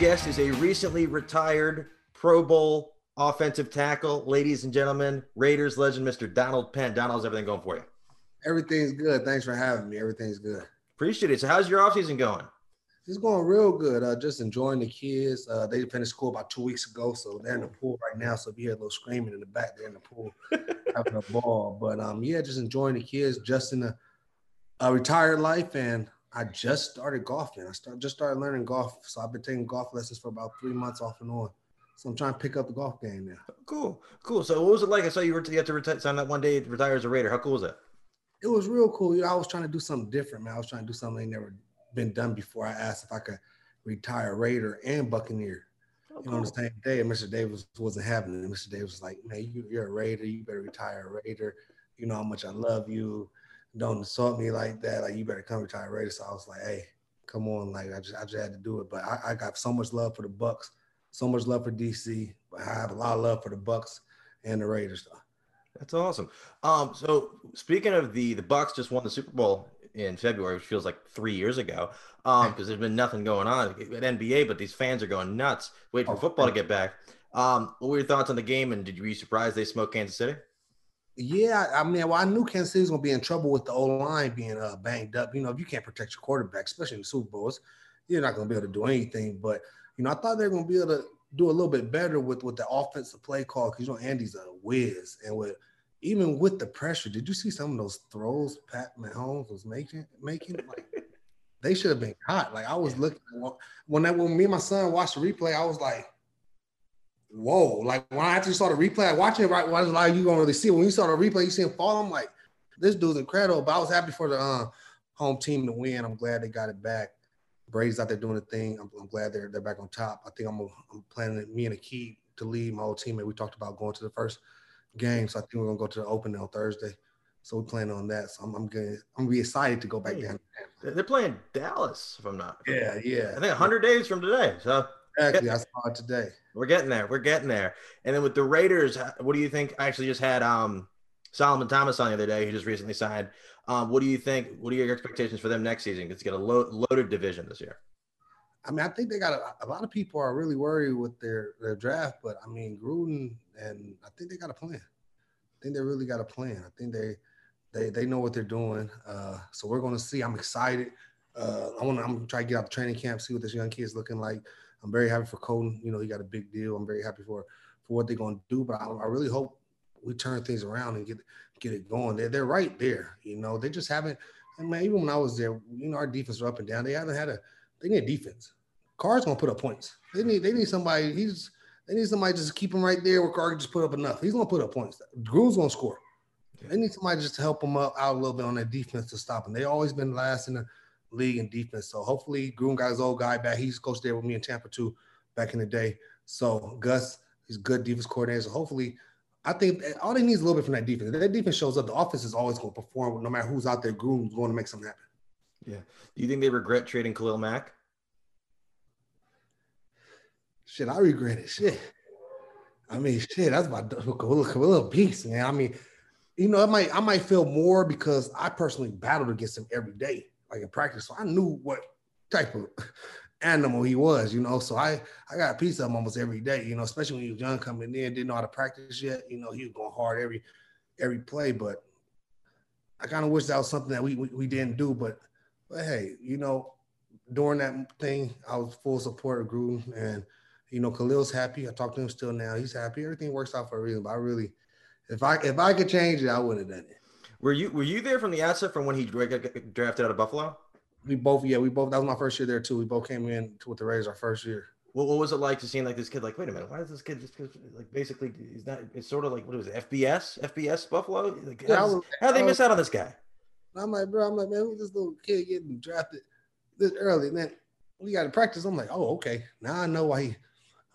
guest is a recently retired Pro Bowl offensive tackle. Ladies and gentlemen, Raiders legend, Mr. Donald Penn. Donald, how's everything going for you? Everything's good. Thanks for having me. Everything's good. Appreciate it. So, how's your offseason going? It's going real good. Uh, just enjoying the kids. Uh, they finished school about two weeks ago, so they're in the pool right now. So if you hear a little screaming in the back, they're in the pool having a ball. But um, yeah, just enjoying the kids. Just in a, a retired life, and I just started golfing. I start just started learning golf, so I've been taking golf lessons for about three months off and on. So I'm trying to pick up the golf game now. Cool, cool. So what was it like? I saw you were you had to retire, sign up one day retire as a Raider. How cool was that? It was real cool. You know, I was trying to do something different, man. I was trying to do something they never been done before. I asked if I could retire Raider and Buccaneer. Oh, you know, on the same day, and Mr. Davis wasn't having it. Mr. Davis was like, "Man, you, are a Raider. You better retire a Raider. You know how much I love you. Don't insult me like that. Like you better come retire Raider." So I was like, "Hey, come on!" Like I just, I just had to do it. But I, I got so much love for the Bucks, so much love for DC. But I have a lot of love for the Bucks and the Raiders. That's awesome. Um, so speaking of the the Bucks, just won the Super Bowl in February, which feels like three years ago. Um, because there's been nothing going on at NBA, but these fans are going nuts, waiting for oh, football to get back. Um, what were your thoughts on the game, and did you be surprised they smoked Kansas City? Yeah, I mean, well, I knew Kansas City was gonna be in trouble with the O line being uh, banged up. You know, if you can't protect your quarterback, especially in the Super Bowls, you're not gonna be able to do anything. But you know, I thought they were gonna be able to do a little bit better with with the offensive play call because you know Andy's a whiz, and with even with the pressure, did you see some of those throws Pat Mahomes was making? Making like they should have been caught. Like I was looking when that when me and my son watched the replay, I was like, "Whoa!" Like when I actually saw the replay, I watched it right. I was "You gonna really see?" it. When you saw the replay, you see him fall. I'm like, "This dude's incredible." But I was happy for the uh, home team to win. I'm glad they got it back. Brady's out there doing the thing. I'm, I'm glad they're they're back on top. I think I'm, I'm planning me and a key to lead my old teammate. We talked about going to the first game. So I think we're gonna go to the open on Thursday. So we plan on that. So I'm, I'm gonna I'm gonna be excited to go back down. They're playing Dallas, if I'm not. Yeah, yeah. I think 100 days from today. So exactly, I saw it today. We're getting there. We're getting there. And then with the Raiders, what do you think? I actually just had um Solomon Thomas on the other day. He just recently signed. Um, what do you think? What are your expectations for them next season? Because it's got a lo- loaded division this year. I mean, I think they got a, a, lot of people are really worried with their their draft, but I mean, Gruden and I think they got a plan. I think they really got a plan. I think they they they know what they're doing. Uh, so we're going to see. I'm excited. Uh, I want to. I'm gonna try to get out the training camp, see what this young kid's looking like. I'm very happy for Colton. You know, he got a big deal. I'm very happy for for what they're going to do. But I, I really hope we turn things around and get get it going. They're they're right there. You know, they just haven't. I mean, even when I was there, you know, our defense were up and down. They haven't had a they need a defense. Carr's gonna put up points. They need they need somebody. He's they need somebody just keep him right there where Carr just put up enough. He's gonna put up points. Gruden's gonna score. They need somebody just to help them up out a little bit on that defense to stop him. They always been last in the league in defense. So hopefully Gruden got his old guy back. He's coached there with me in Tampa too back in the day. So Gus, he's good defense coordinator. So hopefully, I think all they need is a little bit from that defense. If that defense shows up, the offense is always going to perform no matter who's out there. Gruden's going to make something happen. Yeah. Do you think they regret trading Khalil Mack? Shit, I regret it. Shit. I mean, shit, that's my little beast, man. I mean, you know, I might I might feel more because I personally battled against him every day, like in practice. So I knew what type of animal he was, you know. So I I got a piece of him almost every day, you know, especially when he was young coming in, didn't know how to practice yet. You know, he was going hard every every play, but I kind of wish that was something that we, we, we didn't do. But but hey, you know, during that thing, I was full support of Gruden and you know, Khalil's happy. I talk to him still now. He's happy. Everything works out for a reason. But I really, if I if I could change it, I would have done it. Were you were you there from the outset from when he got drafted out of Buffalo? We both, yeah, we both. That was my first year there too. We both came in with the Rays our first year. What, what was it like to seeing like this kid? Like, wait a minute, why is this kid just like basically? He's not. It's sort of like what was it? FBS, FBS Buffalo. Like, yeah, how, how they miss out on this guy? I'm like, bro, I'm like, man, who's this little kid getting drafted this early? And then we got to practice. I'm like, oh, okay. Now I know why he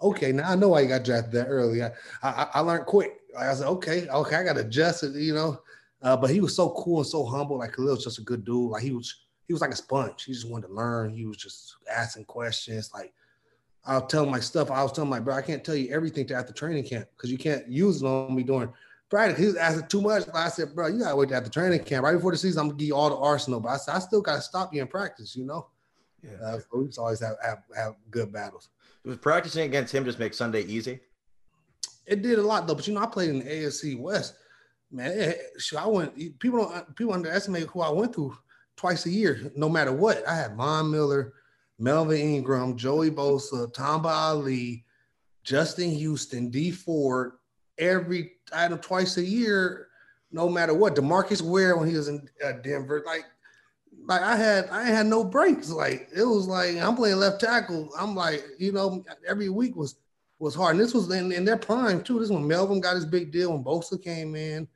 okay, now I know why you got drafted that early. I, I, I learned quick. Like I said, okay, okay, I got to adjust it, you know. Uh, but he was so cool and so humble. Like Khalil was just a good dude. Like he was, he was like a sponge. He just wanted to learn. He was just asking questions. Like I'll tell him my stuff. I was telling my bro, I can't tell you everything to after training camp because you can't use it on me during practice. He was asking too much. I said, bro, you gotta wait after training camp. Right before the season, I'm gonna give you all the arsenal. But I said, I still gotta stop you in practice, you know. Yeah. Uh, so we just always have, have, have good battles. Was practicing against him just make Sunday easy? It did a lot though, but you know I played in the AFC West. Man, it, I went. People don't people underestimate who I went through twice a year, no matter what. I had Von Miller, Melvin Ingram, Joey Bosa, Tamba Hali, Justin Houston, Dee Ford. Every item twice a year, no matter what. Demarcus Ware when he was in uh, Denver, like like I had I had no breaks. Like it was like I'm playing left tackle. I'm like, you know, every week was was hard. And this was in, in their prime too. This when Melvin got his big deal when Bosa came in.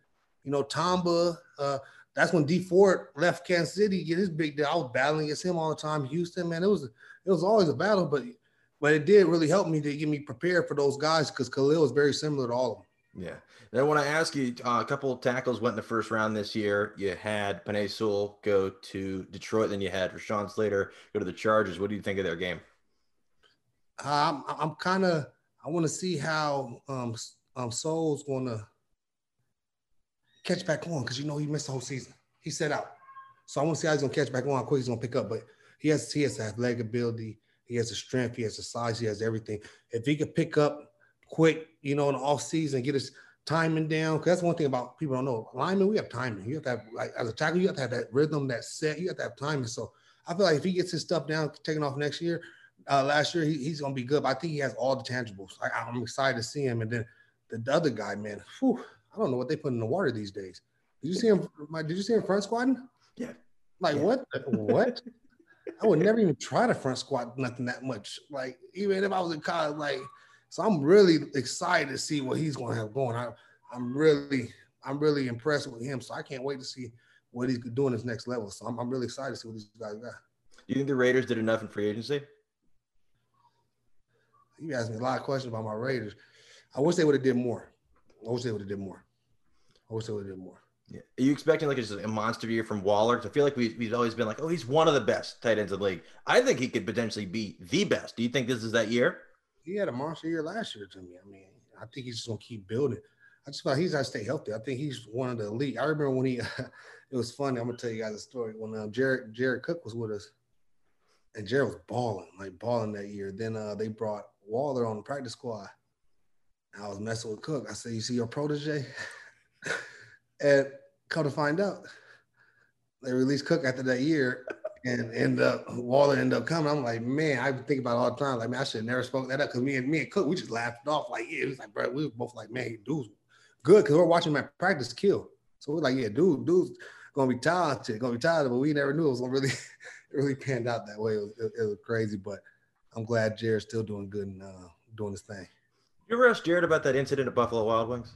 You know, Tamba, uh, that's when Dee Ford left Kansas City, get his big deal. I was battling against him all the time. Houston, man, it was it was always a battle, but but it did really help me to get me prepared for those guys because Khalil is very similar to all of them. Yeah. Then I want to ask you, uh, a couple of tackles went in the first round this year. You had Penei Sewell go to Detroit, then you had Rashawn Slater go to the Chargers. What do you think of their game? Um, I'm kind of I want to see how um, um Sewell's going to catch back on because you know he missed the whole season. He set out, so I want to see how he's to catch back on, how quick he's to pick up. But he has he has the athletic ability, he has the strength, he has the size, he has everything. If he could pick up quick, you know, in the off season, get his timing down. Because that's one thing about people don't know. Linemen, we have timing. You have to have like as a tackle, you have to have that rhythm, that set. You have to have timing. So I feel like if he gets his stuff down, taking off next year, uh, last year, he, he's gonna be good. But I think he has all the tangibles. I, am excited to see him. And then the, the other guy, man, whew, I don't know what they put in the water these days. Did you see him? Did you see him front squatting? Yeah. Like yeah. what? What? I would never even try to front squat nothing that much. Like even if I was in college, like so I'm really excited to see what he's going to have going. I, I'm really, I'm really impressed with him. So I can't wait to see what he's doing his next level. So I'm, I'm really excited to see what these guys got. Do you think the Raiders did enough in free agency? You asked me a lot of questions about my Raiders. I wish they would have did more. I wish they would have did more. I wish they would have did more. Yeah. Are you expecting like a, a monster year from Waller? I feel like we, we've always been like, oh, he's one of the best tight ends in the league. I think he could potentially be the best. Do you think this is that year? He had a monster year last year to me. I mean, I think he's just gonna keep building. I just thought he's got to stay healthy. I think he's one of the elite. I remember when he, it was funny. I'm gonna tell you guys a story. When um, Jared Jared Cook was with us, and Jared was balling, like balling that year. Then uh, they brought Waller on the practice squad. I was messing with Cook. I said, "You see your protege?" and come to find out, they released Cook after that year, and end up Waller ended up coming. I'm like, man, I think about all the time. Like, man, I should never spoke that up because me and me and Cook, we just laughed off. Like, yeah, it was like, bro, we were both like, man, dude's good because we're watching my practice kill. So we're like, yeah, dude, dude's gonna be talented, gonna be talented, but we never knew it was gonna really, really panned out that way. It was, it, it was crazy, but I'm glad Jared's still doing good and uh, doing his thing. You ever asked Jared about that incident at Buffalo Wild Wings?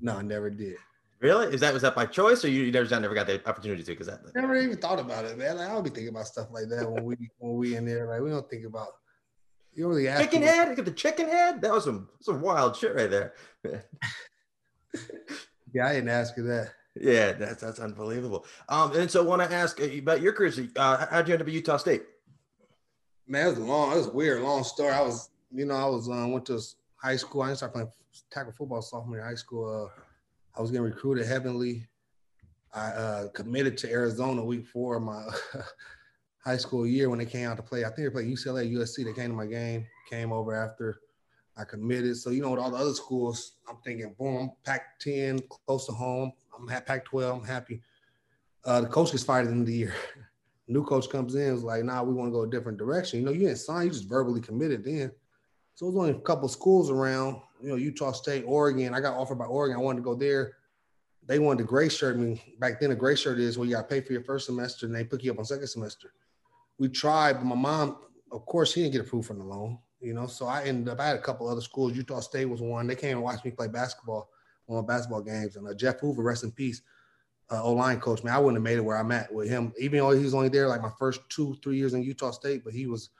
No, I never did. Really? Is that was that by choice, or you, you never never got the opportunity to? Because that never even thought about it, man. Like, I don't be thinking about stuff like that when we when we in there. Like we don't think about. You don't really ask chicken head. Got the chicken head. That was some some wild shit right there. yeah, I didn't ask you that. Yeah, that's that's unbelievable. Um, and so I want to ask about your career. Uh, how'd you end up at Utah State? Man, it was long. It was weird, long story. I was, you know, I was um, went to high school. I didn't start playing tackle football sophomore year high school. Uh, I was getting recruited heavily. I uh, committed to Arizona week four of my high school year when they came out to play. I think they played UCLA, USC. They came to my game, came over after I committed. So, you know, with all the other schools, I'm thinking, boom, Pac 10, close to home. I'm at Pac 12, I'm happy. Uh, the coach gets fired at the the year. New coach comes in, was like, nah, we want to go a different direction. You know, you didn't sign, you just verbally committed then. So it was only a couple schools around you know, Utah State, Oregon. I got offered by Oregon. I wanted to go there. They wanted to gray shirt me. Back then, a gray shirt is where you got to pay for your first semester and they pick you up on second semester. We tried, but my mom, of course, she didn't get approved for the loan, you know. So I ended up, I had a couple other schools. Utah State was one. They came and watched me play basketball on my basketball games. And uh, Jeff Hoover, rest in peace, uh, O line coach, man, I wouldn't have made it where I'm at with him, even though he was only there like my first two, three years in Utah State, but he was,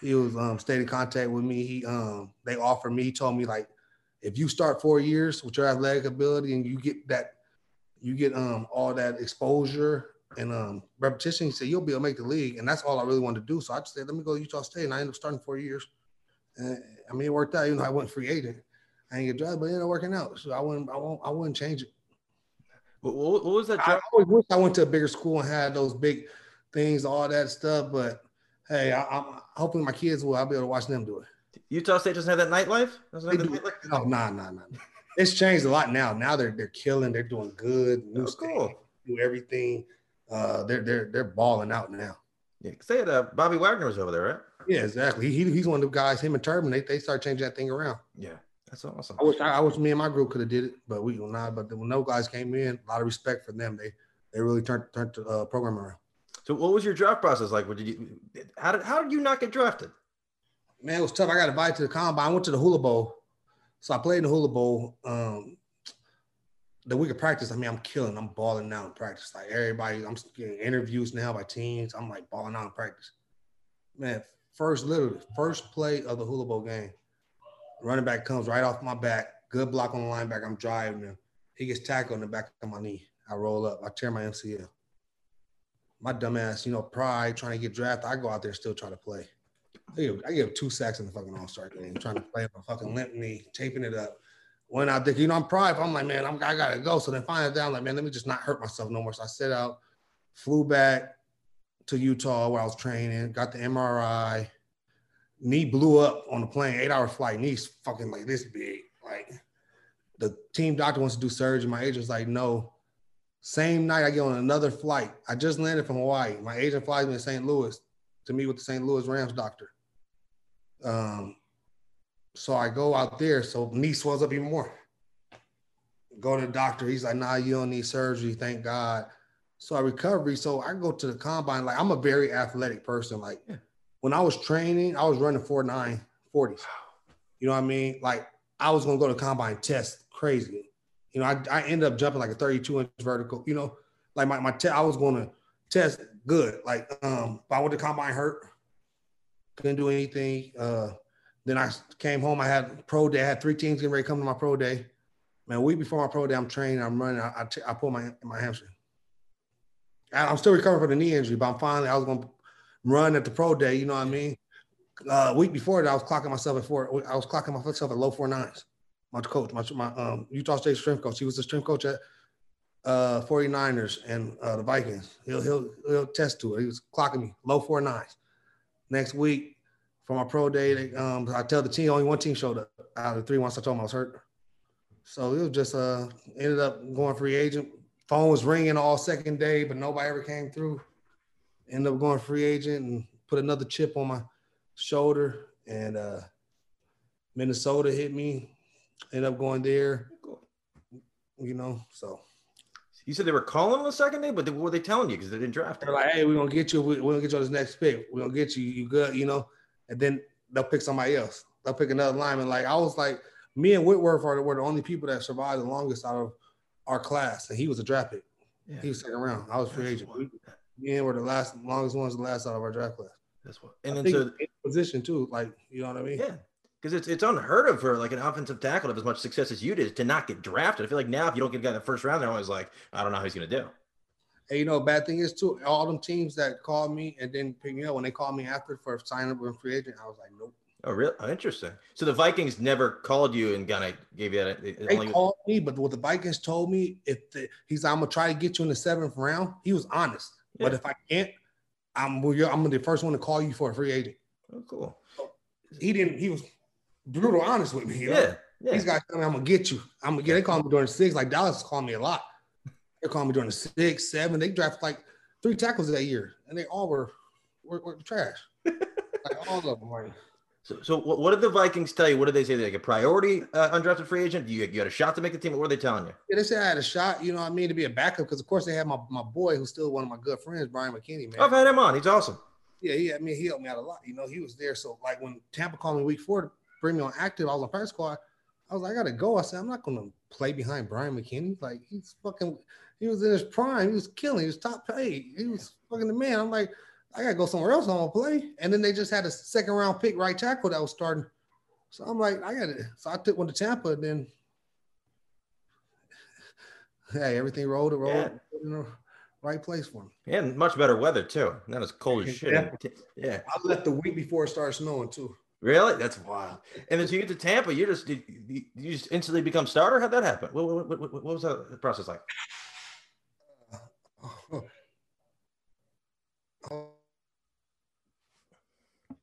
he was um, stayed in contact with me. He, um, they offered me, he told me like, if you start four years with your athletic ability and you get that, you get um all that exposure and um repetition, he said you'll be able to make the league, and that's all I really wanted to do. So I just said, let me go to Utah State, and I ended up starting four years. And I mean, it worked out. You know, I went free agent. I didn't get drafted, but it ended up working out. So I wouldn't, I won't, I wouldn't change it. What, what was that? I always wish I went to a bigger school and had those big things, all that stuff. But hey, I, am hoping my kids will. I'll be able to watch them do it. Utah State doesn't have that nightlife. Doesn't have nightlife? No, nah, nah, nah. it's changed a lot now. Now they're they're killing. They're doing good. New oh, cool. do everything. Uh, they're they're they're balling out now. Yeah, say it. Uh, Bobby Wagner was over there, right? Yeah, exactly. He, he's one of the guys. Him and Turbin, they they start changing that thing around. Yeah, that's awesome. I wish I, I wish me and my group could have did it, but we will not. But when no guys came in, a lot of respect for them. They they really turned turned the uh, program around. So, what was your draft process like? What did you? How did how did you not get drafted? Man, it was tough. I got invited to the combine. I went to the Hula Bowl, so I played in the Hula Bowl. Um, the week of practice, I mean, I'm killing. I'm balling out in practice. Like everybody, I'm getting interviews now by teams. I'm like balling out in practice. Man, first literally first play of the Hula Bowl game, running back comes right off my back. Good block on the linebacker. I'm driving him. He gets tackled in the back of my knee. I roll up. I tear my MCL. My dumbass, you know, pride trying to get drafted. I go out there still trying to play. I give, I two sacks in the fucking All Star game, trying to play a fucking limp knee, taping it up. Went out there, you know, I'm pride. I'm like, man, I'm, I gotta go. So then finally down, like, man, let me just not hurt myself no more. So I set out, flew back to Utah where I was training, got the MRI. Knee blew up on the plane, eight hour flight. Knee's fucking like this big. Like the team doctor wants to do surgery. My agent's like, no. Same night I get on another flight. I just landed from Hawaii. My agent flies me to St. Louis to meet with the St. Louis Rams doctor. Um, so I go out there, so knee swells up even more. Go to the doctor. He's like, nah, you don't need surgery. Thank God. So I recovery. So I go to the combine. Like I'm a very athletic person. Like yeah. when I was training, I was running four nine 40s. You know what I mean? Like I was gonna go to combine test crazy. You know, I, I ended up jumping like a 32 inch vertical. You know, like my my te- I was gonna test good. Like um, I went to combine hurt, couldn't do anything. Uh, then I came home. I had pro day. I had three teams getting ready to come to my pro day. Man, a week before my pro day, I'm training. I'm running. I, I, t- I pull my my hamstring. I'm still recovering from the knee injury, but I'm finally. I was going to run at the pro day. You know what I mean? Uh, week before that, I was clocking myself at four. I was clocking myself at low four nines. My coach, my, my um, Utah State strength coach, he was the strength coach at uh, 49ers and uh, the Vikings. He'll he'll he'll test to it. He was clocking me low four nines. Next week, for my pro day, they, um, I tell the team only one team showed up out of the three. Once I told them I was hurt, so it was just uh ended up going free agent. Phone was ringing all second day, but nobody ever came through. Ended up going free agent and put another chip on my shoulder. And uh, Minnesota hit me. Ended up going there. You know, so. You said they were calling on the second day, but they, what were they telling you? Because they didn't draft. They're like, "Hey, we're gonna get you. We're gonna get you on this next pick. We're gonna get you. You good? You know." And then they'll pick somebody else. They'll pick another lineman. Like I was like, me and Whitworth are, were the only people that survived the longest out of our class, and he was a draft pick. Yeah. He was second round. I was free agent. We, me and were the last longest ones, the last out of our draft class. That's what. And I then so position too, like you know what I mean? Yeah. Because it's it's unheard of for like an offensive tackle to have as much success as you did to not get drafted. I feel like now if you don't get a guy in the first round, they're always like, I don't know how he's gonna do. And you know, bad thing is too, all them teams that called me and then pick me up when they called me after for signing up with free agent, I was like, nope. Oh, really? Oh, interesting. So the Vikings never called you and kind of gave you that. Uh, they only... called me, but what the Vikings told me, if the, he's, I'm gonna try to get you in the seventh round. He was honest, yeah. but if I can't, I'm I'm the first one to call you for a free agent. Oh, cool. He didn't. He was brutal honest with me. You know? Yeah. Yeah. These guys tell me I'm gonna get you. I'm gonna get. They call me during six. Like Dallas called me a lot. They called me during the six, seven. They drafted like three tackles that year, and they all were were, were trash. like all of them. So, so what did the Vikings tell you? What did they say? They like a priority uh, undrafted free agent? You, you had a shot to make the team. What were they telling you? Yeah, they said I had a shot. You know, what I mean, to be a backup because of course they had my, my boy who's still one of my good friends, Bryant McKinnie. Man, I've had him on. He's awesome. Yeah, yeah. I mean, he helped me out a lot. You know, he was there. So like when Tampa called me week four bring me on active, I was on practice squad. I was like, I gotta go. I said, I'm not gonna play behind Bryant McKinnie. Like he's fucking. He was in his prime. He was killing. He was top paid. He was fucking the man. I'm like. I gotta go somewhere else. I'm gonna play. And then they just had a second round pick right tackle that was starting. So I'm like, I got it. So I took one to Tampa, and then hey, everything rolled, it rolled yeah. in the right place for me. Yeah, and much better weather too. Not as cold as shit. Yeah. yeah. I left the week before it started snowing too. Really? That's wild. And then you get to Tampa, you just did you just instantly become starter? How'd that happen? What, what, what, what was that process like? Oh.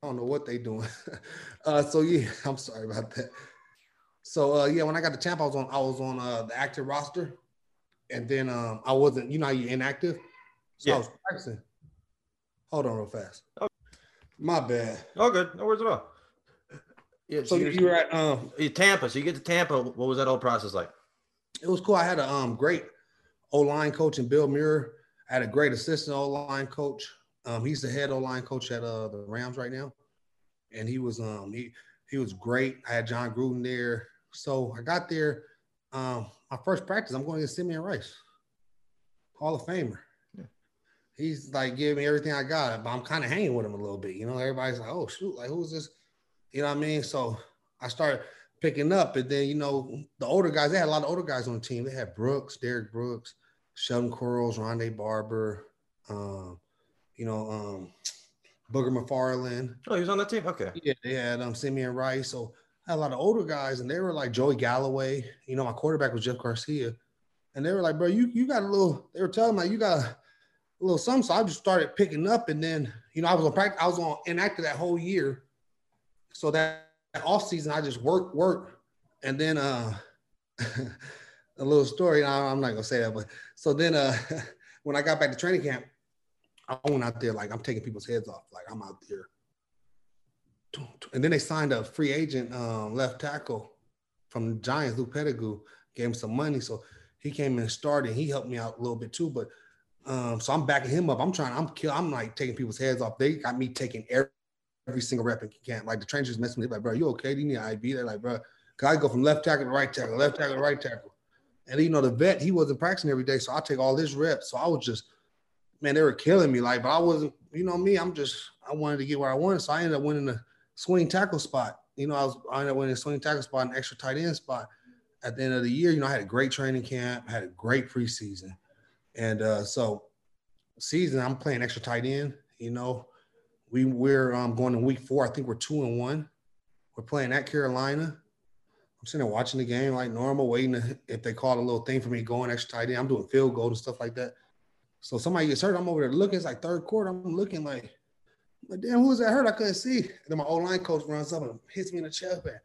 don't know what they doing. uh, so yeah, I'm sorry about that. So uh, yeah, when I got to Tampa, I was on I was on uh, the active roster, and then um, I wasn't. You know, you inactive. So Yeah. I was practicing. Hold on, real fast. Oh. My bad. Oh, good. No worries at all. Yeah. So you're- were at um, Tampa. So you get to Tampa. What was that whole process like? it was cool. I had a um great O line coach in Bill Muir. I had a great assistant O line coach. Um, he's the head O line coach at uh the Rams right now, and he was um he he was great. I had John Gruden there. So I got there. Um, my first practice, I'm going to get Simeon Rice, Hall of Famer. Yeah. He's like giving me everything I got, but I'm kind of hanging with him a little bit. You know, everybody's like, "Oh shoot, like who's this?" You know what I mean? So I started picking up, and then you know the older guys. They had a lot of older guys on the team. They had Brooks, Derrick Brooks, Sheldon Quarles, Rondé Barber, um, you know, um, Booger McFarland. Oh, he was on that team. Okay. Yeah, they had um Simeon Rice. So I had a lot of older guys, and they were like Joey Galloway. You know, my quarterback was Jeff Garcia, and they were like, "Bro, you you got a little." They were telling me like, you got a, little something. So I just started picking up, and then you know I was on practice. I was on inactive that whole year. So that, that off season, I just worked, worked, and then uh, a little story. I- I'm not gonna say that, but so then uh, when I got back to training camp, I went out there like I'm taking people's heads off. Like I'm out there and then they signed a free agent um, left tackle from the Giants, Lou Pettigrew, gave him some money. So he came in and started. He helped me out a little bit too. But um, so I'm backing him up. I'm trying, I'm kill, I'm like taking people's heads off. They got me taking every, every single rep in camp. Like the trainers messing with me, like, bro, you okay? Do you need an IV? They're like, bro, cause I go from left tackle to right tackle, left tackle to right tackle. And you know, the vet, he wasn't practicing every day. So I take all his reps. So I was just, man, they were killing me. Like, but I wasn't, you know me, I'm just, I wanted to get where I wanted. So I ended up winning the swing tackle spot. You know, I was I ended up winning a swing tackle spot, an extra tight end spot. At the end of the year, you know, I had a great training camp, had a great preseason, and uh, so season I'm playing extra tight end. You know, we we're um, going to week four. I think we're two and one. We're playing at Carolina. I'm sitting there watching the game like normal, waiting to, if they call a little thing for me going extra tight end. I'm doing field goal and stuff like that. So somebody gets hurt. I'm over there looking. It's like third quarter. I'm looking like like, damn, who was that hurt? I couldn't see. And then my old line coach runs up and hits me in the chest. Man.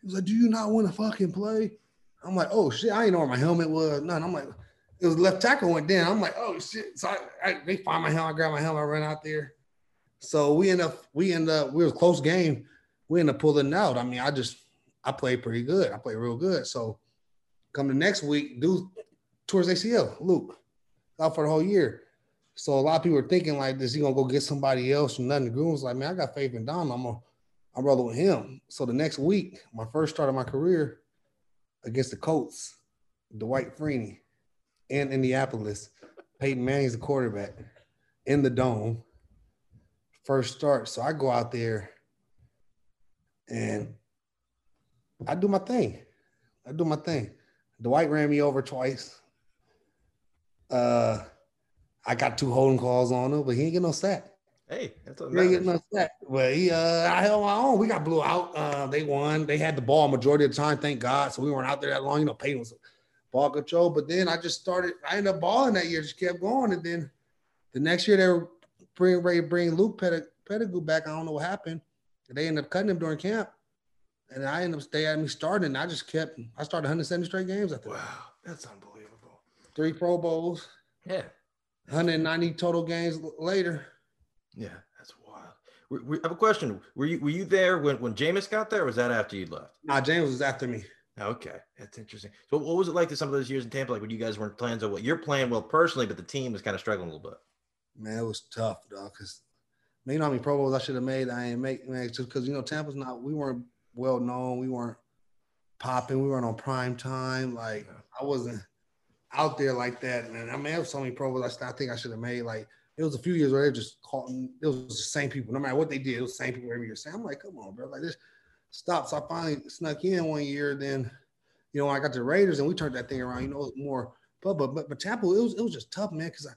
He was like, Do you not want to fucking play? I'm like, Oh shit, I didn't know where my helmet was. None. I'm like, it was left tackle went down. I'm like, oh shit. So I, I they find my helmet, I grab my helmet, I run out there. So we end up, we end up, we was a close game. We end up pulling out. I mean, I just I played pretty good. I played real good. So come the next week, dude towards ACL, Luke, out for the whole year. So a lot of people are thinking like, is he gonna go get somebody else from nothing? Gruden was like, man, I got faith in Dom. I'm gonna I'm rolling with him. So the next week, my first start of my career against the Colts, Dwight Freeney in Indianapolis, Peyton Manning's the quarterback in the dome. First start. So I go out there and I do my thing. I do my thing. Dwight ran me over twice. Uh I got two holding calls on him, but he ain't get no sack. Hey, that's what He ain't get no sack. But he, uh, I held my own. We got blew out. Uh, they won. They had the ball majority of the time, thank God. So we weren't out there that long. You know, Peyton was ball control. But then I just started. I ended up balling that year. Just kept going, and then the next year they were bring to bring Luke Pettig- Pettigrew back. I don't know what happened. They ended up cutting him during camp, and I ended up staying had me starting. I just kept. I started 170 straight games after that. Wow, that's unbelievable. Three Pro Bowls, Yeah, 190 total games later. yeah, that's wild. We, we, I have a question. Were you were you there when when Jameis got there? Or was that after you left? Nah, Jameis was after me. Okay, that's interesting. So, what was it like to some of those years in Tampa? Like when you guys weren't playing so well, you're playing well personally, but the team was kind of struggling a little bit. Man, it was tough, dog. Cause man, you know how many Pro Bowls I should have made. I ain't make man, just because you know Tampa's not. We weren't well known. We weren't popping. We weren't on prime time. Like. I wasn't out there like that. And I mean, there was so many Pro Bowls I, I think I should have made. Like it was a few years where they just caught. It was the same people. No matter what they did, it was the same people every year. So I'm like, come on, bro. Like this stop. So I finally snuck in one year. Then, you know, I got the Raiders and we turned that thing around. You know, it was more. But but but, but Tampa, it was it was just tough, man. Because I.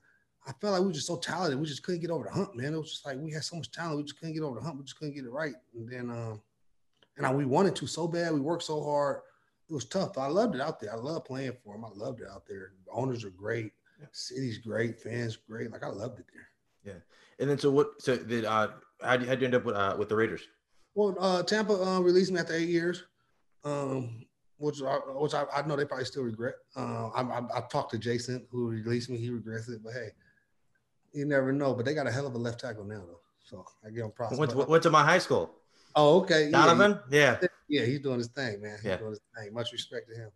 I felt like we were just so talented. We just couldn't get over the hump, man. It was just like we had so much talent. We just couldn't get over the hump. We just couldn't get it right. And then, um, and I, we wanted to so bad. We worked so hard. It was tough. I loved it out there. I love playing for them. I loved it out there. The owners are great. Yeah. City's great. Fans great. Like I loved it there. Yeah. And then, so what? So did uh, How you, you end up with, uh, with the Raiders? Well, uh, Tampa uh, released me after eight years, um, which I, which I, I, know they probably still regret. Uh, I, I, I, talked to Jason, who released me. He regrets it, but hey, you never know. But they got a hell of a left tackle now, though. So I give him props. Went to, went to my high school. Oh, okay. Donovan? Yeah. Yeah. yeah, he's doing his thing, man. He's yeah. doing his thing. Much respect to him.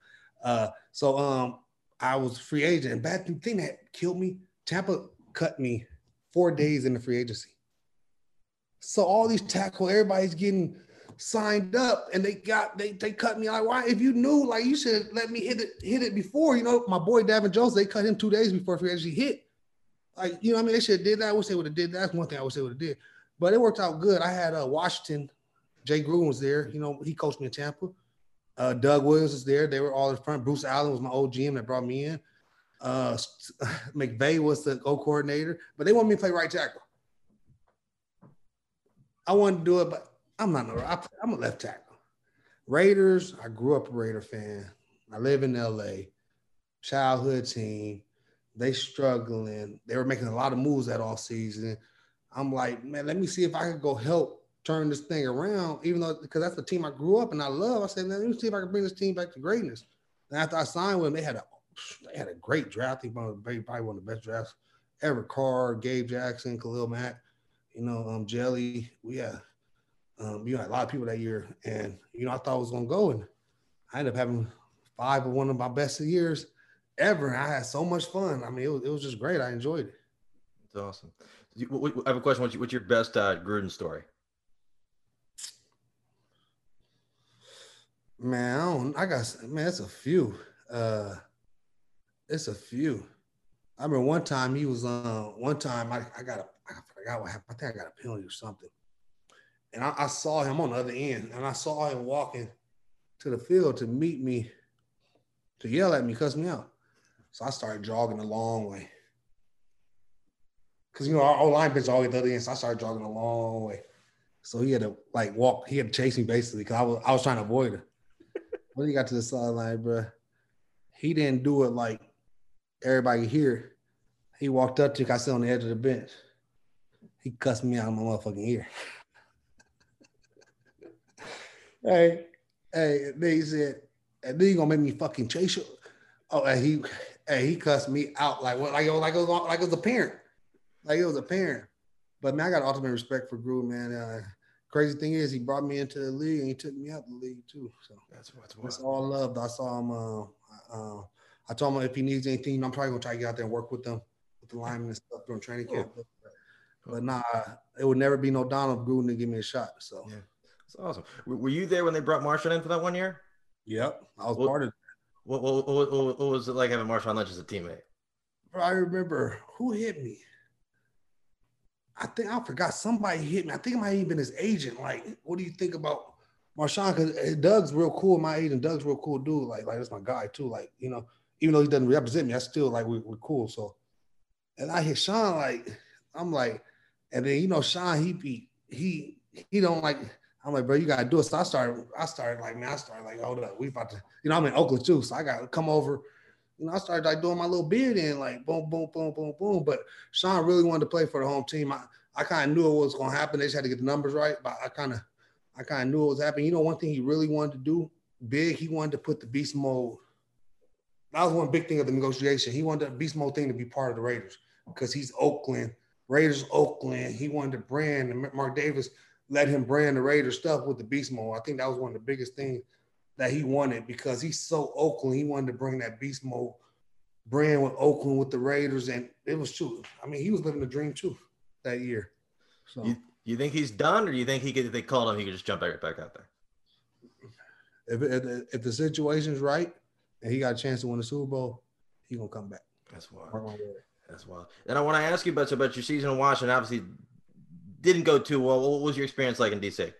Uh, so um, I was free agent, and bad thing that killed me, Tampa cut me four days in the free agency. So all these tackle, everybody's getting signed up, and they got they they cut me like why? If you knew, like you should let me hit it hit it before. You know, my boy Davin Jones, they cut him two days before free agency hit. Like you know, I mean, they should have did that. I wish they would have did that. That's one thing I wish they would have did. But it worked out good. I had uh, Washington, Jay Gruden was there. You know, he coached me in Tampa. Uh, Doug Williams was there. They were all in front. Bruce Allen was my old GM that brought me in. Uh, McVay was the co coordinator, but they wanted me to play right tackle. I wanted to do it, but I'm not no. I'm a left tackle. Raiders. I grew up a Raider fan. I live in LA. Childhood team. They struggling. They were making a lot of moves that off season. I'm like, man, let me see if I can go help turn this thing around, even though because that's the team I grew up and I love. I said, let me see if I can bring this team back to greatness. And after I signed with them, they had a they had a great draft. Think probably one of the best drafts ever. Carr, Gabe Jackson, Khalil Mack, you know, um, Jelly. We had um, you know, a lot of people that year. And you know, I thought I was gonna go and I ended up having five of one of my best years ever. I had so much fun. I mean, it was, it was just great. I enjoyed it. It's awesome. I have a question. What's your, best uh, Gruden story? Man, I don't. I got man. It's a few. Uh, it's a few. I remember one time he was on. Uh, one time I, I got a. I forgot what happened. I think I got a penalty or something. And I, I saw him on the other end, and I saw him walking to the field to meet me, to yell at me, cuss me out. So I started jogging a long way. Cause you know our, line pitch always the other end, so I started jogging a long way. So he had to like walk, he had to chase me basically because I was I was trying to avoid him. when he got to the sideline, bro, he didn't do it like everybody here. He walked up to I sit on the edge of the bench. He cussed me out of my motherfucking ear. hey, hey, then he said, and then you gonna make me fucking chase you. Oh, and he and he cussed me out like what like, like it was like it was a parent. Like it was a parent. But man, I got ultimate respect for Gruden, man. Uh, crazy thing is, he brought me into the league and he took me out the league too. So that's what's that's all love. I saw him. Uh, uh, I told him if he needs anything, I'm probably gonna try to get out there and work with them with the linemen and stuff during training camp. But, but nah, it would never be no Donald Gruden to give me a shot. So yeah, that's awesome. Were you there when they brought Marshawn in for that one year? Yep, I was what, part of. What, what, what, what, was it like having Marshawn Lynch as a teammate? I remember who hit me. I think I forgot somebody hit me. I think it might even his agent. Like, what do you think about Marshawn? Because eh, Doug's real cool. My agent, Doug's real cool dude. Like, like that's my guy too. Like, you know, even though he doesn't represent me, I still like we, are cool. So, and I hit Sean like, I'm like, and then you know, Sean he be he he don't like. I'm like, bro, you gotta do it. So I started, I started like, man, I started like, hold up, we about to, you know, I'm in Oakland too, so I gotta come over you know, I started like doing my little beard in, like boom, boom, boom, boom, boom. But Sean really wanted to play for the home team. I, I kind of knew it was to happen. They just had to get the numbers right, but I kind of, I kind of knew it was happening. You know, one thing he really wanted to do big, he wanted to put the beast mode. That was one big thing of the negotiation. He wanted the beast mode thing to be part of the Raiders because he's Oakland, Raiders Oakland. He wanted to brand, and Mark Davis let him brand the Raiders stuff with the beast mode. I think that was one of the biggest things that he wanted because he's so Oakland. He wanted to bring that beast mode brand with Oakland with the Raiders, and it was true. I mean, he was living the dream too that year. So you, you think he's done, or you think he could? If they called him, he could just jump back back out there. If, if, if the situation's right and he got a chance to win the Super Bowl, he gonna come back. That's wild. That's wild. And I want to ask you about about your season in Washington. Obviously, didn't go too well. What was your experience like in DC? It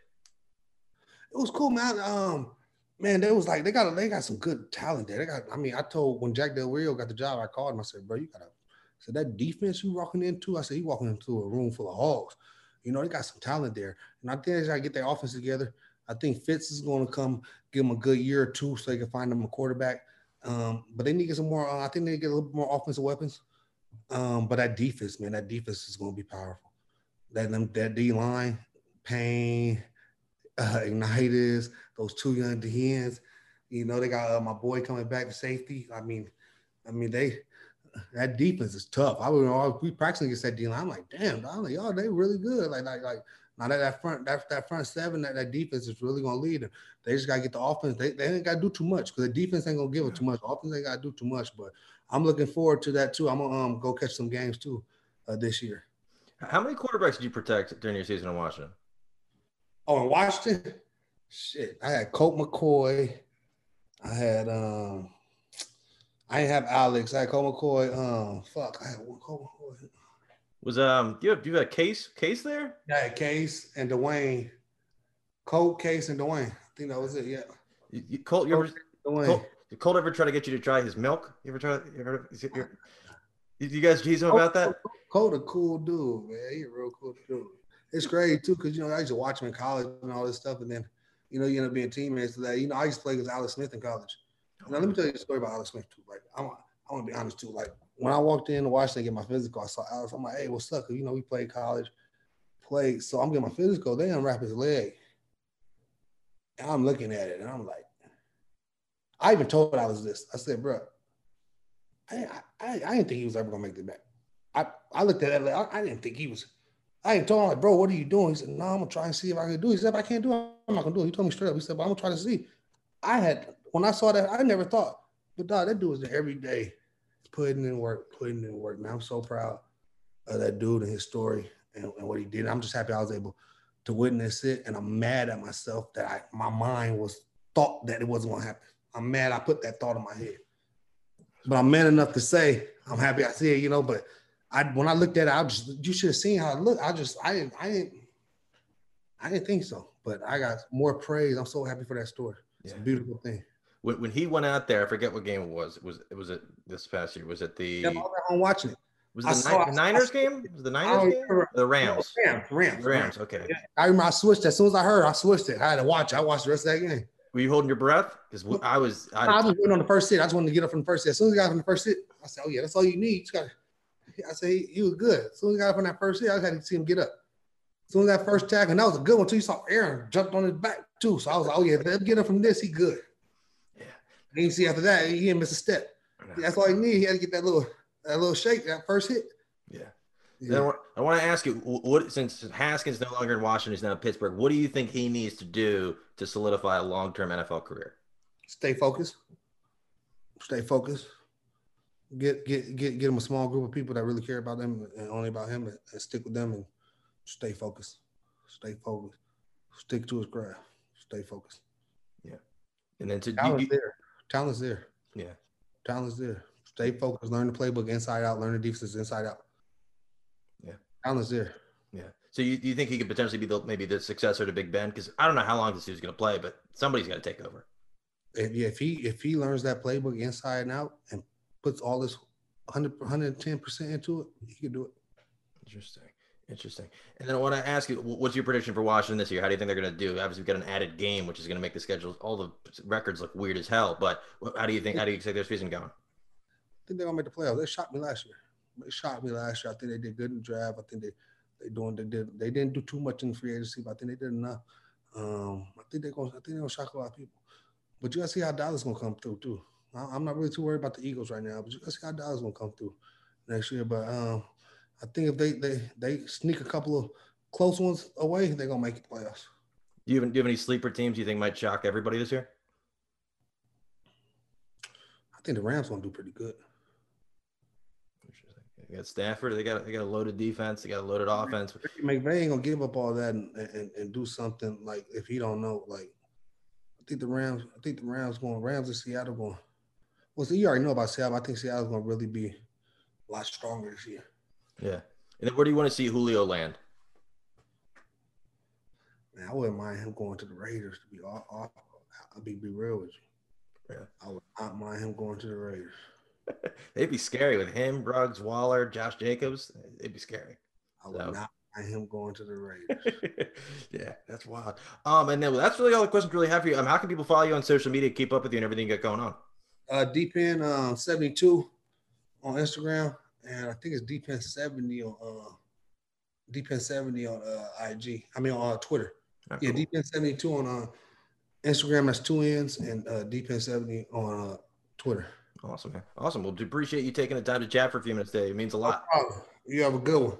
was cool, man. Um, man, they was like they got they got some good talent there. They got. I mean, I told when Jack Del Rio got the job, I called him. I said, bro, you gotta. So that defense you walking into, I said, you walking into a room full of hogs. You know, they got some talent there, and I think they gotta get their offense together. I think Fitz is going to come give them a good year or two so they can find them a quarterback. Um, but they need to get some more. Uh, I think they need to get a little more offensive weapons. Um, but that defense, man, that defense is going to be powerful. That that D line, Payne, uh, Ignatius, those two young DNs. You know, they got uh, my boy coming back to safety. I mean, I mean they that defense is tough. I was we practicing against that D line. I'm like, damn, I'm like, y'all, they really good. Like, like, like now that that front that, that front seven that, that defense is really gonna lead them. They just gotta get the offense. They, they ain't gotta do too much because the defense ain't gonna give it too much. The offense ain't gotta do too much. But I'm looking forward to that too. I'm gonna um, go catch some games too uh, this year. How many quarterbacks did you protect during your season in Washington? Oh, in Washington, shit, I had Colt McCoy. I had um, I didn't have Alex. I had Colt McCoy. Um, fuck, I had one Colt McCoy. Was um, do you have you have a case case there? Yeah, I had Case and Dwayne. Colt, Case, and Dwayne. I think that was it. Yeah. You, you, Colt, you ever, Dwayne. Colt, did Colt ever try to get you to try his milk? You ever try? You ever? Is it, you you guys tease him about that? Colt a cool dude, man. He a real cool dude. It's great too, because you know I used to watch him in college and all this stuff, and then you know you end up being teammates that. You know I used to play with Alex Smith in college. Now let me tell you a story about Alex Smith too. Like I want, I want to be honest too. Like when I walked in to Washington to get my physical, I saw Alex. I'm like, hey, what's up? 'Cause, you know we played college, played. So I'm getting my physical. They unwrap his leg, and I'm looking at it, and I'm like, I even told Alex this. I said, bro, I, I, I didn't think he was ever gonna make the back. I, I looked at it, I, I didn't think he was. I ain't told him like, bro, what are you doing? He said, no, I'm gonna try and see if I can do it. He said, if I can't do it, I'm not gonna do it. He told me straight up. He said, but I'm gonna try to see. I had when I saw that, I never thought, but dog, that dude was there every day, putting in work, putting in work. Man, I'm so proud of that dude and his story and, and what he did. I'm just happy I was able to witness it, and I'm mad at myself that I my mind was thought that it wasn't gonna happen. I'm mad I put that thought in my head. But I'm man enough to say I'm happy I see it, you know. But I when I looked at it, I just you should have seen how it looked. I just I didn't I didn't I didn't think so. But I got more praise. I'm so happy for that story. It's a beautiful thing. When, when he went out there, I forget what game it was. It was it was it this past year? Was it the Yeah, I'm watching it. was it I the, saw- Ni- the Niners game? Was it the Niners game? Or the Rams. Rams, Rams, The Rams. Okay. I remember I switched as soon as I heard. I switched it. I had to watch. it. I watched the rest of that game. Were you holding your breath? Because I was. I I, was waiting on the first hit. I just wanted to get up from the first hit. As soon as he got from the first hit, I said, "Oh yeah, that's all you need." You just got. I said he, he was good. As soon as he got up from that first hit, I had to see him get up. As soon as that first tackle, and that was a good one too. You saw Aaron jumped on his back too. So I was like, "Oh yeah, let him get up from this. He good." Yeah. And you see after that, he didn't miss a step. That's all he needed. He had to get that little that little shake, that first hit. yeah. Yeah. I want- to ask you, what since Haskins no longer in Washington, he's now in Pittsburgh. What do you think he needs to do to solidify a long-term NFL career? Stay focused. Stay focused. Get get get get him a small group of people that really care about them and only about him, and, and stick with them and stay focused. Stay focused. Stick to his craft. Stay focused. Yeah, and then to Talent's you- there. Talent's there. yeah, Talent's there. Stay focused. Learn the playbook inside out. Learn the defense inside out. There. yeah. So you, you think he could potentially be the maybe the successor to Big Ben? Because I don't know how long this dude's going to play, but somebody's got to take over. If, if he if he learns that playbook inside and out and puts all this 100 110 percent into it, he can do it. Interesting. Interesting. And then I want to ask you, what's your prediction for Washington this year? How do you think they're going to do? Obviously, we've got an added game, which is going to make the schedule, all the records look weird as hell. But how do you think? How do you see their season going? I think they're gonna make the playoffs. They shot me last year. They shot me last year. I think they did good in the draft. I think they they doing they did they didn't do too much in free agency, but I think they did enough. Um, I think they're gonna I think they're gonna shock a lot of people. But you gotta see how Dallas gonna come through too. I- I'm not really too worried about the Eagles right now, but you gotta see how Dallas gonna come through next year. But um, I think if they they they sneak a couple of close ones away, they're gonna make the playoffs. Do you have, do you have any sleeper teams you think might shock everybody this year? I think the Rams gonna do pretty good. Interesting. They got Stafford. They got they got a loaded defense. They got a loaded offense. McVay ain't gonna give up all that and, and, and do something like if he don't know. Like I think the Rams, I think the Rams going Rams and Seattle going. Well, so you already know about Seattle. I think Seattle's gonna really be a lot stronger this year. Yeah. And then where do you want to see Julio land? Man, I wouldn't mind him going to the Raiders to be off. off I'll be be real with you. Yeah. I would not mind him going to the Raiders. They'd be scary with him, Ruggs, Waller, Josh Jacobs. It'd be scary. I would So- not mind him going to the Raiders. yeah, that's wild. Um, and then well, that's really all the questions we really have for you. Um, how can people follow you on social media, keep up with you, and everything you got going on? uh, DPen uh, 72 on Instagram, and I think it's DPen 70 on uh, DPen seventy on uh, IG. I mean on uh, Twitter. Oh, yeah, cool. DPen seventy two on uh, Instagram. That's two ends, and uh, DPen seventy on uh, Twitter. Awesome, man. Awesome. Well, appreciate you taking the time to chat for a few minutes today. It means a lot. You have a good one.